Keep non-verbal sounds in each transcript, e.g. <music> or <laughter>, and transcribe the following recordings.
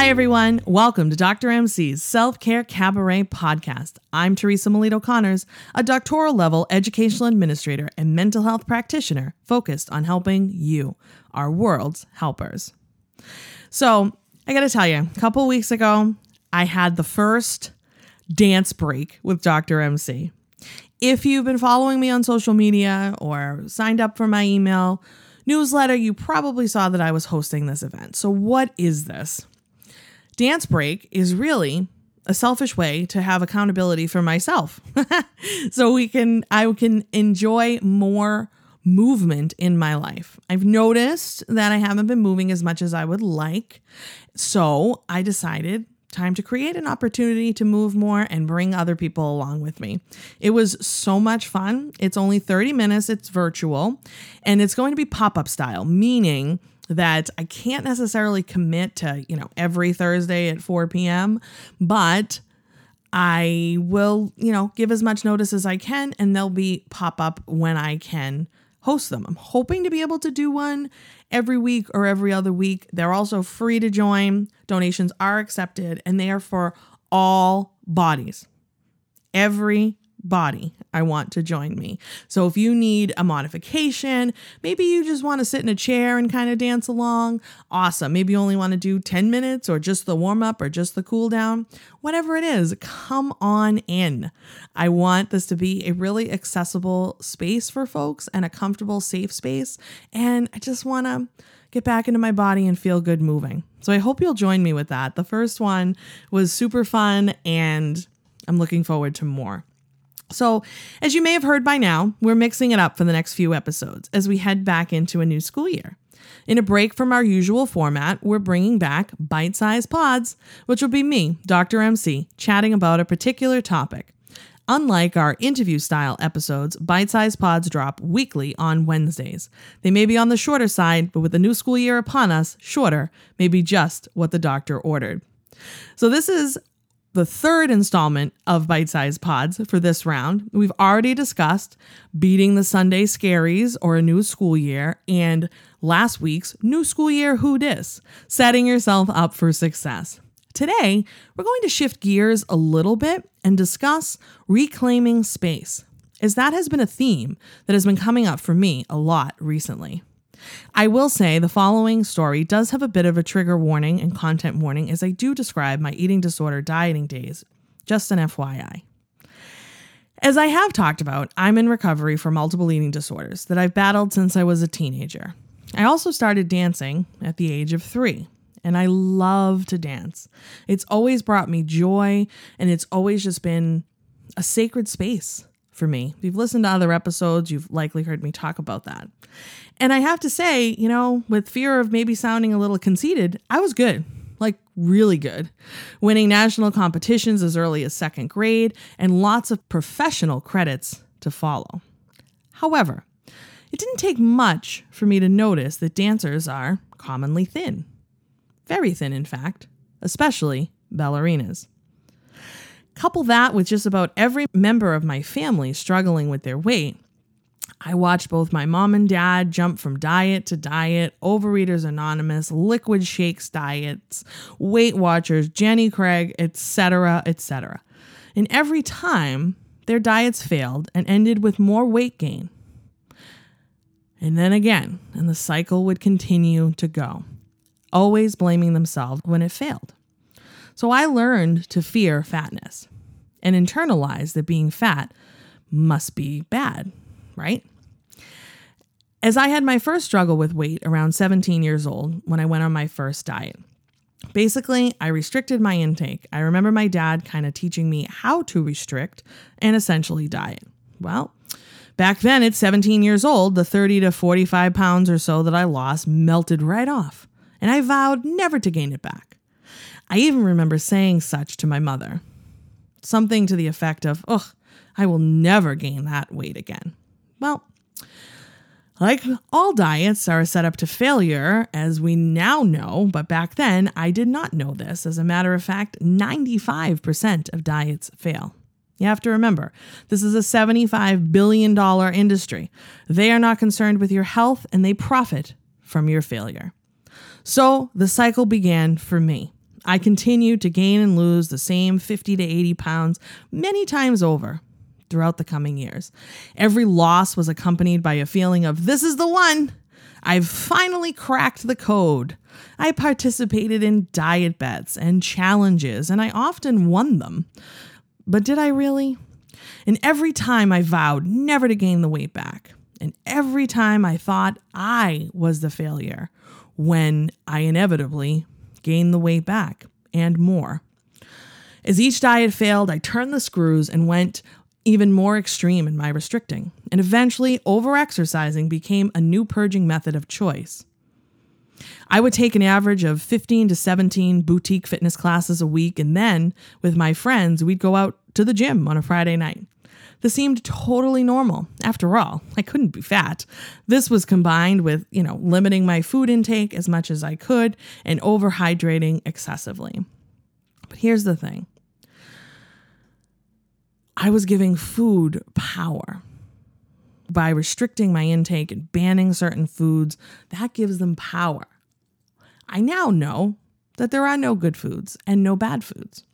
Hi, everyone. Welcome to Dr. MC's Self Care Cabaret podcast. I'm Teresa Melito Connors, a doctoral level educational administrator and mental health practitioner focused on helping you, our world's helpers. So, I got to tell you, a couple weeks ago, I had the first dance break with Dr. MC. If you've been following me on social media or signed up for my email newsletter, you probably saw that I was hosting this event. So, what is this? Dance break is really a selfish way to have accountability for myself. <laughs> so we can I can enjoy more movement in my life. I've noticed that I haven't been moving as much as I would like. So, I decided time to create an opportunity to move more and bring other people along with me. It was so much fun. It's only 30 minutes, it's virtual, and it's going to be pop up style, meaning that I can't necessarily commit to, you know, every Thursday at 4 p.m., but I will, you know, give as much notice as I can and they'll be pop up when I can host them. I'm hoping to be able to do one every week or every other week. They're also free to join. Donations are accepted and they are for all bodies. Every body I want to join me. So if you need a modification, maybe you just want to sit in a chair and kind of dance along, awesome. Maybe you only want to do 10 minutes or just the warm up or just the cool down. Whatever it is, come on in. I want this to be a really accessible space for folks and a comfortable, safe space. And I just want to get back into my body and feel good moving. So I hope you'll join me with that. The first one was super fun and I'm looking forward to more. So, as you may have heard by now, we're mixing it up for the next few episodes as we head back into a new school year. In a break from our usual format, we're bringing back bite sized pods, which will be me, Dr. MC, chatting about a particular topic. Unlike our interview style episodes, bite sized pods drop weekly on Wednesdays. They may be on the shorter side, but with the new school year upon us, shorter may be just what the doctor ordered. So, this is the third installment of Bite Size Pods for this round. We've already discussed beating the Sunday scaries or a new school year and last week's new school year who dis, setting yourself up for success. Today, we're going to shift gears a little bit and discuss reclaiming space, as that has been a theme that has been coming up for me a lot recently. I will say the following story does have a bit of a trigger warning and content warning as I do describe my eating disorder dieting days. Just an FYI. As I have talked about, I'm in recovery for multiple eating disorders that I've battled since I was a teenager. I also started dancing at the age of three, and I love to dance. It's always brought me joy, and it's always just been a sacred space for me. If you've listened to other episodes, you've likely heard me talk about that. And I have to say, you know, with fear of maybe sounding a little conceited, I was good, like really good, winning national competitions as early as second grade and lots of professional credits to follow. However, it didn't take much for me to notice that dancers are commonly thin. Very thin, in fact, especially ballerinas. Couple that with just about every member of my family struggling with their weight, I watched both my mom and dad jump from diet to diet, Overeaters Anonymous, liquid shakes diets, Weight Watchers, Jenny Craig, etc., etc. And every time, their diets failed and ended with more weight gain. And then again, and the cycle would continue to go, always blaming themselves when it failed. So I learned to fear fatness and internalize that being fat must be bad, right? As I had my first struggle with weight around 17 years old when I went on my first diet. Basically, I restricted my intake. I remember my dad kind of teaching me how to restrict and essentially diet. Well, back then at 17 years old, the 30 to 45 pounds or so that I lost melted right off, and I vowed never to gain it back. I even remember saying such to my mother. Something to the effect of, ugh, I will never gain that weight again. Well, like all diets are set up to failure, as we now know, but back then I did not know this. As a matter of fact, 95% of diets fail. You have to remember, this is a $75 billion industry. They are not concerned with your health and they profit from your failure. So the cycle began for me. I continued to gain and lose the same 50 to 80 pounds many times over throughout the coming years. Every loss was accompanied by a feeling of, this is the one. I've finally cracked the code. I participated in diet bets and challenges, and I often won them. But did I really? And every time I vowed never to gain the weight back, and every time I thought I was the failure, when I inevitably gained the weight back and more. As each diet failed, I turned the screws and went even more extreme in my restricting, and eventually overexercising became a new purging method of choice. I would take an average of 15 to 17 boutique fitness classes a week, and then with my friends, we'd go out to the gym on a Friday night. This seemed totally normal. After all, I couldn't be fat. This was combined with, you know, limiting my food intake as much as I could and overhydrating excessively. But here's the thing I was giving food power. By restricting my intake and banning certain foods, that gives them power. I now know that there are no good foods and no bad foods.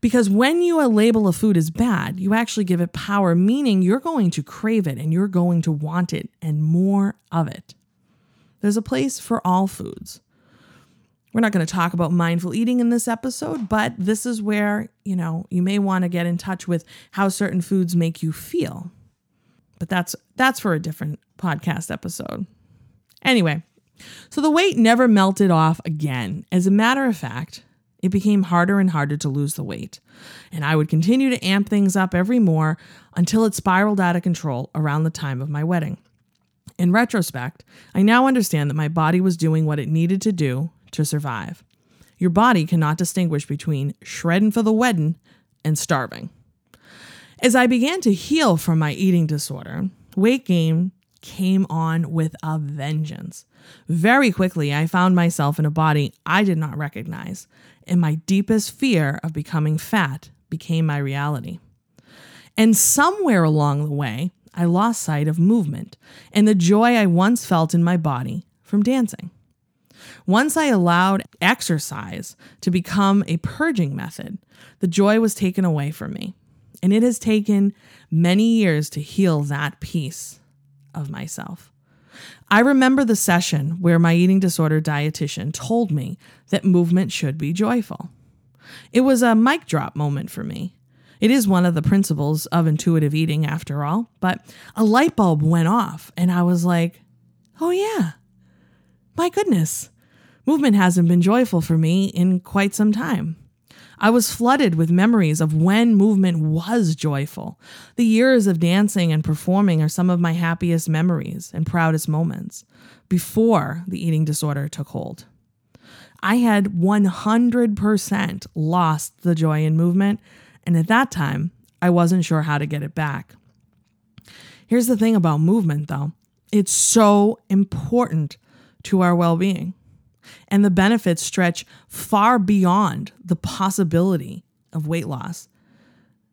Because when you uh, label a food as bad, you actually give it power, meaning you're going to crave it and you're going to want it and more of it. There's a place for all foods. We're not going to talk about mindful eating in this episode, but this is where, you know, you may want to get in touch with how certain foods make you feel. But that's that's for a different podcast episode. Anyway, so the weight never melted off again. As a matter of fact, it became harder and harder to lose the weight. And I would continue to amp things up every more until it spiraled out of control around the time of my wedding. In retrospect, I now understand that my body was doing what it needed to do to survive. Your body cannot distinguish between shredding for the wedding and starving. As I began to heal from my eating disorder, weight gain came on with a vengeance. Very quickly, I found myself in a body I did not recognize, and my deepest fear of becoming fat became my reality. And somewhere along the way, I lost sight of movement and the joy I once felt in my body from dancing. Once I allowed exercise to become a purging method, the joy was taken away from me. And it has taken many years to heal that piece of myself. I remember the session where my eating disorder dietitian told me that movement should be joyful. It was a mic drop moment for me. It is one of the principles of intuitive eating, after all, but a light bulb went off, and I was like, oh, yeah, my goodness, movement hasn't been joyful for me in quite some time. I was flooded with memories of when movement was joyful. The years of dancing and performing are some of my happiest memories and proudest moments before the eating disorder took hold. I had 100% lost the joy in movement, and at that time, I wasn't sure how to get it back. Here's the thing about movement, though it's so important to our well being. And the benefits stretch far beyond the possibility of weight loss.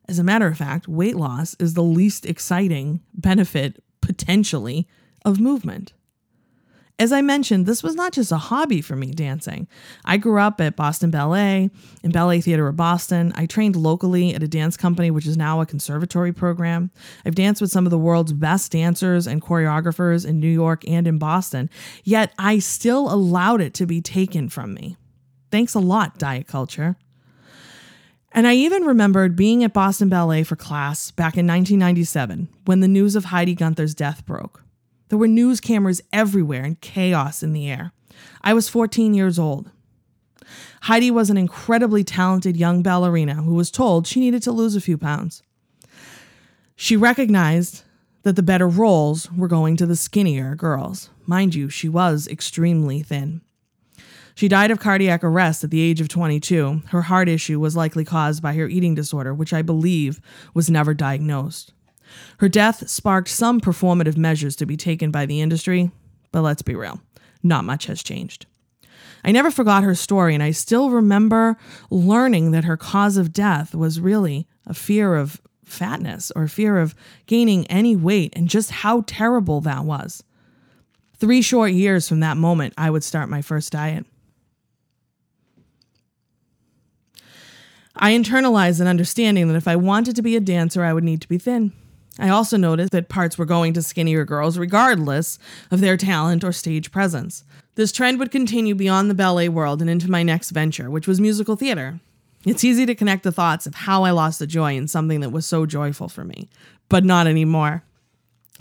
As a matter of fact, weight loss is the least exciting benefit, potentially, of movement. As I mentioned, this was not just a hobby for me dancing. I grew up at Boston Ballet and Ballet Theater of Boston. I trained locally at a dance company, which is now a conservatory program. I've danced with some of the world's best dancers and choreographers in New York and in Boston, yet I still allowed it to be taken from me. Thanks a lot, diet culture. And I even remembered being at Boston Ballet for class back in 1997 when the news of Heidi Guenther's death broke. There were news cameras everywhere and chaos in the air. I was 14 years old. Heidi was an incredibly talented young ballerina who was told she needed to lose a few pounds. She recognized that the better roles were going to the skinnier girls. Mind you, she was extremely thin. She died of cardiac arrest at the age of 22. Her heart issue was likely caused by her eating disorder, which I believe was never diagnosed. Her death sparked some performative measures to be taken by the industry, but let's be real, not much has changed. I never forgot her story, and I still remember learning that her cause of death was really a fear of fatness or fear of gaining any weight, and just how terrible that was. Three short years from that moment, I would start my first diet. I internalized an understanding that if I wanted to be a dancer, I would need to be thin. I also noticed that parts were going to skinnier girls regardless of their talent or stage presence. This trend would continue beyond the ballet world and into my next venture, which was musical theater. It's easy to connect the thoughts of how I lost the joy in something that was so joyful for me, but not anymore.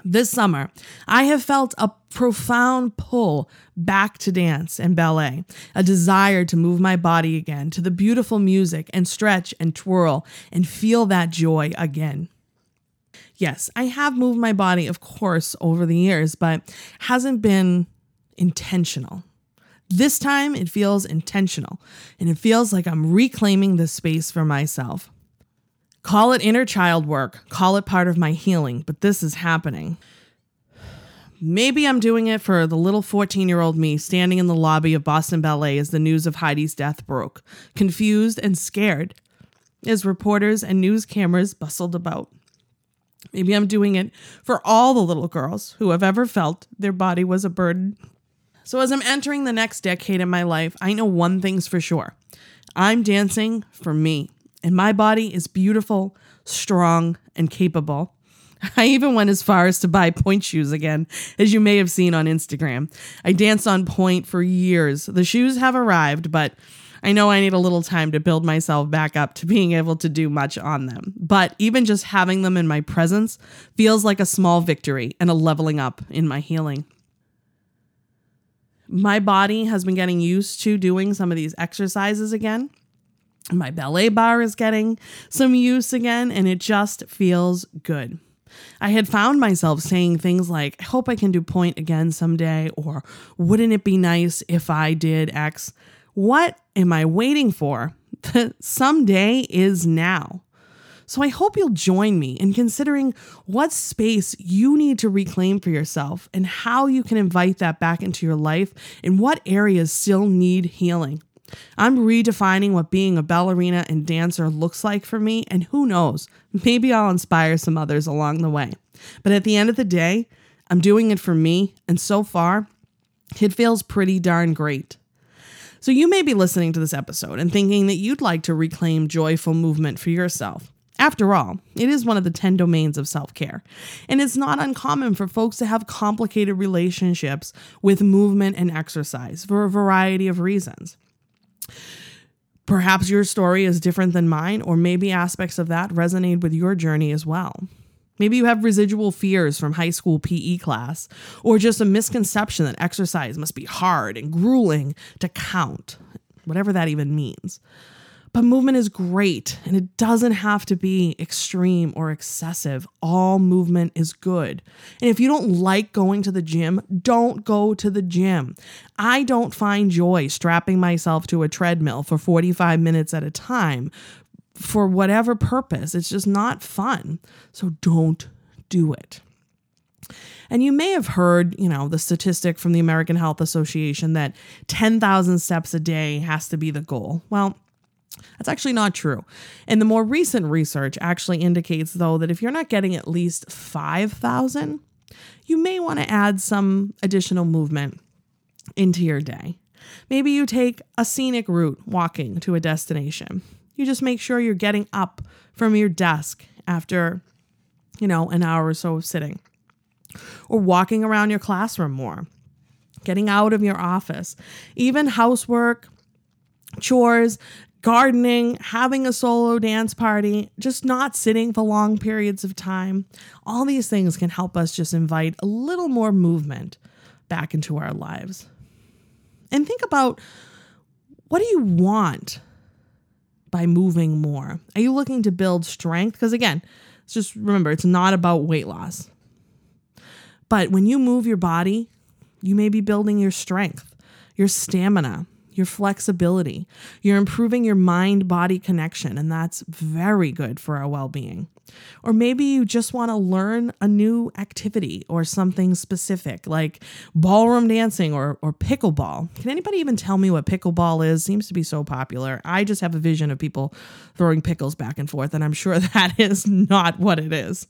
This summer, I have felt a profound pull back to dance and ballet, a desire to move my body again to the beautiful music and stretch and twirl and feel that joy again. Yes, I have moved my body, of course, over the years, but hasn't been intentional. This time it feels intentional and it feels like I'm reclaiming the space for myself. Call it inner child work, call it part of my healing, but this is happening. Maybe I'm doing it for the little 14 year old me standing in the lobby of Boston Ballet as the news of Heidi's death broke, confused and scared, as reporters and news cameras bustled about. Maybe I'm doing it for all the little girls who have ever felt their body was a burden so, as I'm entering the next decade in my life, I know one thing's for sure I'm dancing for me, and my body is beautiful, strong, and capable. <laughs> I even went as far as to buy pointe shoes again, as you may have seen on Instagram. I danced on pointe for years. The shoes have arrived, but I know I need a little time to build myself back up to being able to do much on them. But even just having them in my presence feels like a small victory and a leveling up in my healing my body has been getting used to doing some of these exercises again. My ballet barre is getting some use again, and it just feels good. I had found myself saying things like, I hope I can do pointe again someday, or wouldn't it be nice if I did X? What am I waiting for? <laughs> someday is now. So I hope you'll join me in considering what space you need to reclaim for yourself and how you can invite that back into your life and what areas still need healing. I'm redefining what being a ballerina and dancer looks like for me, and who knows, maybe I'll inspire some others along the way. But at the end of the day, I'm doing it for me, and so far, it feels pretty darn great. So, you may be listening to this episode and thinking that you'd like to reclaim joyful movement for yourself. After all, it is one of the 10 domains of self care, and it's not uncommon for folks to have complicated relationships with movement and exercise for a variety of reasons. Perhaps your story is different than mine, or maybe aspects of that resonate with your journey as well. Maybe you have residual fears from high school PE class, or just a misconception that exercise must be hard and grueling to count, whatever that even means. But movement is great and it doesn't have to be extreme or excessive. All movement is good. And if you don't like going to the gym, don't go to the gym. I don't find joy strapping myself to a treadmill for 45 minutes at a time for whatever purpose. It's just not fun. So don't do it. And you may have heard, you know, the statistic from the American Health Association that 10,000 steps a day has to be the goal. Well, that's actually not true. And the more recent research actually indicates, though, that if you're not getting at least 5,000, you may want to add some additional movement into your day. Maybe you take a scenic route walking to a destination. You just make sure you're getting up from your desk after, you know, an hour or so of sitting, or walking around your classroom more, getting out of your office, even housework, chores, gardening, having a solo dance party, just not sitting for long periods of time. All these things can help us just invite a little more movement back into our lives. And think about what do you want by moving more? Are you looking to build strength? Because again, it's just remember, it's not about weight loss. But when you move your body, you may be building your strength, your stamina, your flexibility. You're improving your mind body connection, and that's very good for our well being. Or maybe you just want to learn a new activity or something specific like ballroom dancing or, or pickleball. Can anybody even tell me what pickleball is? Seems to be so popular. I just have a vision of people throwing pickles back and forth, and I'm sure <laughs> that is not what it is.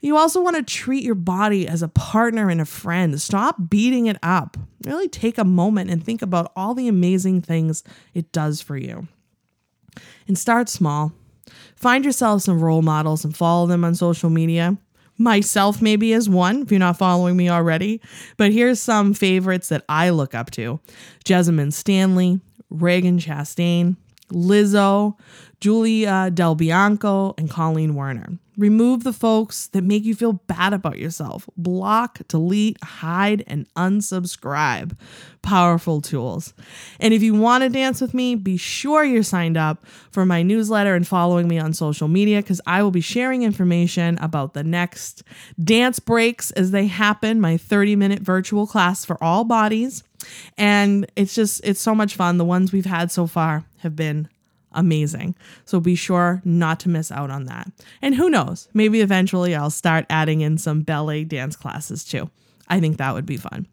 You also want to treat your body as a partner and a friend. Stop beating it up. Really take a moment and think about all the amazing things it does for you. And start small. Find yourself some role models and follow them on social media. Myself, maybe, is one if you're not following me already. But here's some favorites that I look up to Jessamyn Stanley, Ragen Chastain, Lizzo, Julia Del Bianco, and Colleen Werner. Remove the folks that make you feel bad about yourself. Block, delete, hide, and unsubscribe. Powerful tools. And if you want to dance with me, be sure you're signed up for my newsletter and following me on social media because I will be sharing information about the next dance breaks as they happen, my 30 minute virtual class for all bodies. And it's just, it's so much fun. The ones we've had so far have been amazing. So be sure not to miss out on that. And who knows, maybe eventually I'll start adding in some ballet dance classes too. I think that would be fun.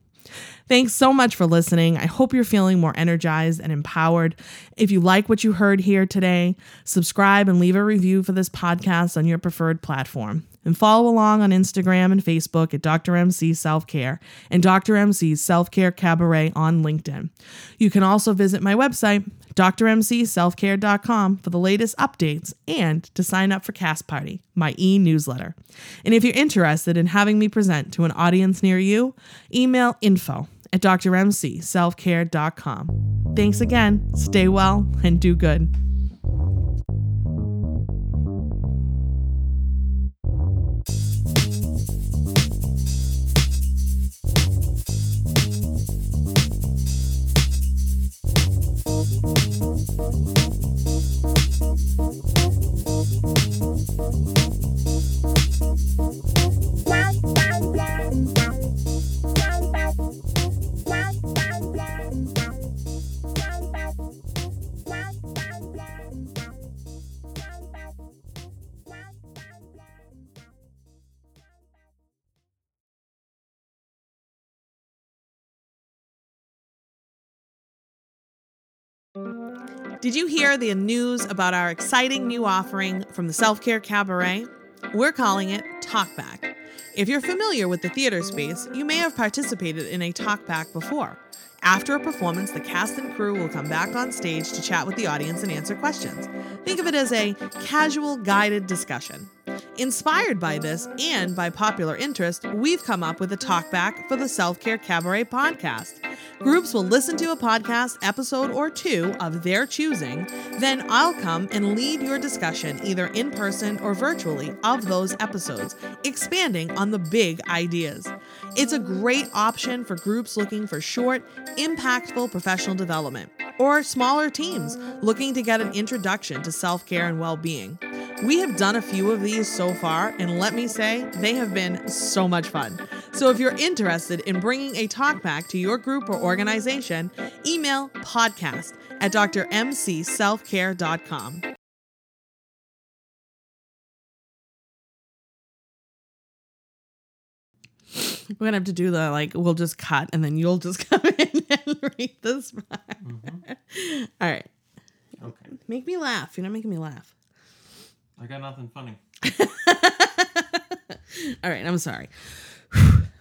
Thanks so much for listening. I hope you're feeling more energized and empowered. If you like what you heard here today, subscribe and leave a review for this podcast on your preferred platform. And follow along on Instagram and Facebook at Dr. MC Self Care and Dr. MC's Self Care Cabaret on LinkedIn. You can also visit my website, drmcselfcare.com, for the latest updates and to sign up for Cast Party, my e newsletter. And if you're interested in having me present to an audience near you, email info at drmcselfcare.com. Thanks again. Stay well and do good. Did you hear the news about our exciting new offering from the Self Care Cabaret? We're calling it Talkback. If you're familiar with the theater space, you may have participated in a talkback before. After a performance, the cast and crew will come back on stage to chat with the audience and answer questions. Think of it as a casual guided discussion. Inspired by this and by popular interest, we've come up with a talkback for the Self Care Cabaret podcast. Groups will listen to a podcast episode or two of their choosing, then I'll come and lead your discussion either in person or virtually of those episodes, expanding on the big ideas. It's a great option for groups looking for short, impactful professional development or smaller teams looking to get an introduction to self care and well being. We have done a few of these so far, and let me say, they have been so much fun. So if you're interested in bringing a talk back to your group or organization, email podcast at drmcselfcare.com. We're gonna have to do the like we'll just cut and then you'll just <laughs> come in and read this part. Mm-hmm. All right. Okay. Make me laugh. You're not making me laugh. I got nothing funny. <laughs> All right, I'm sorry whew, <sighs> <laughs>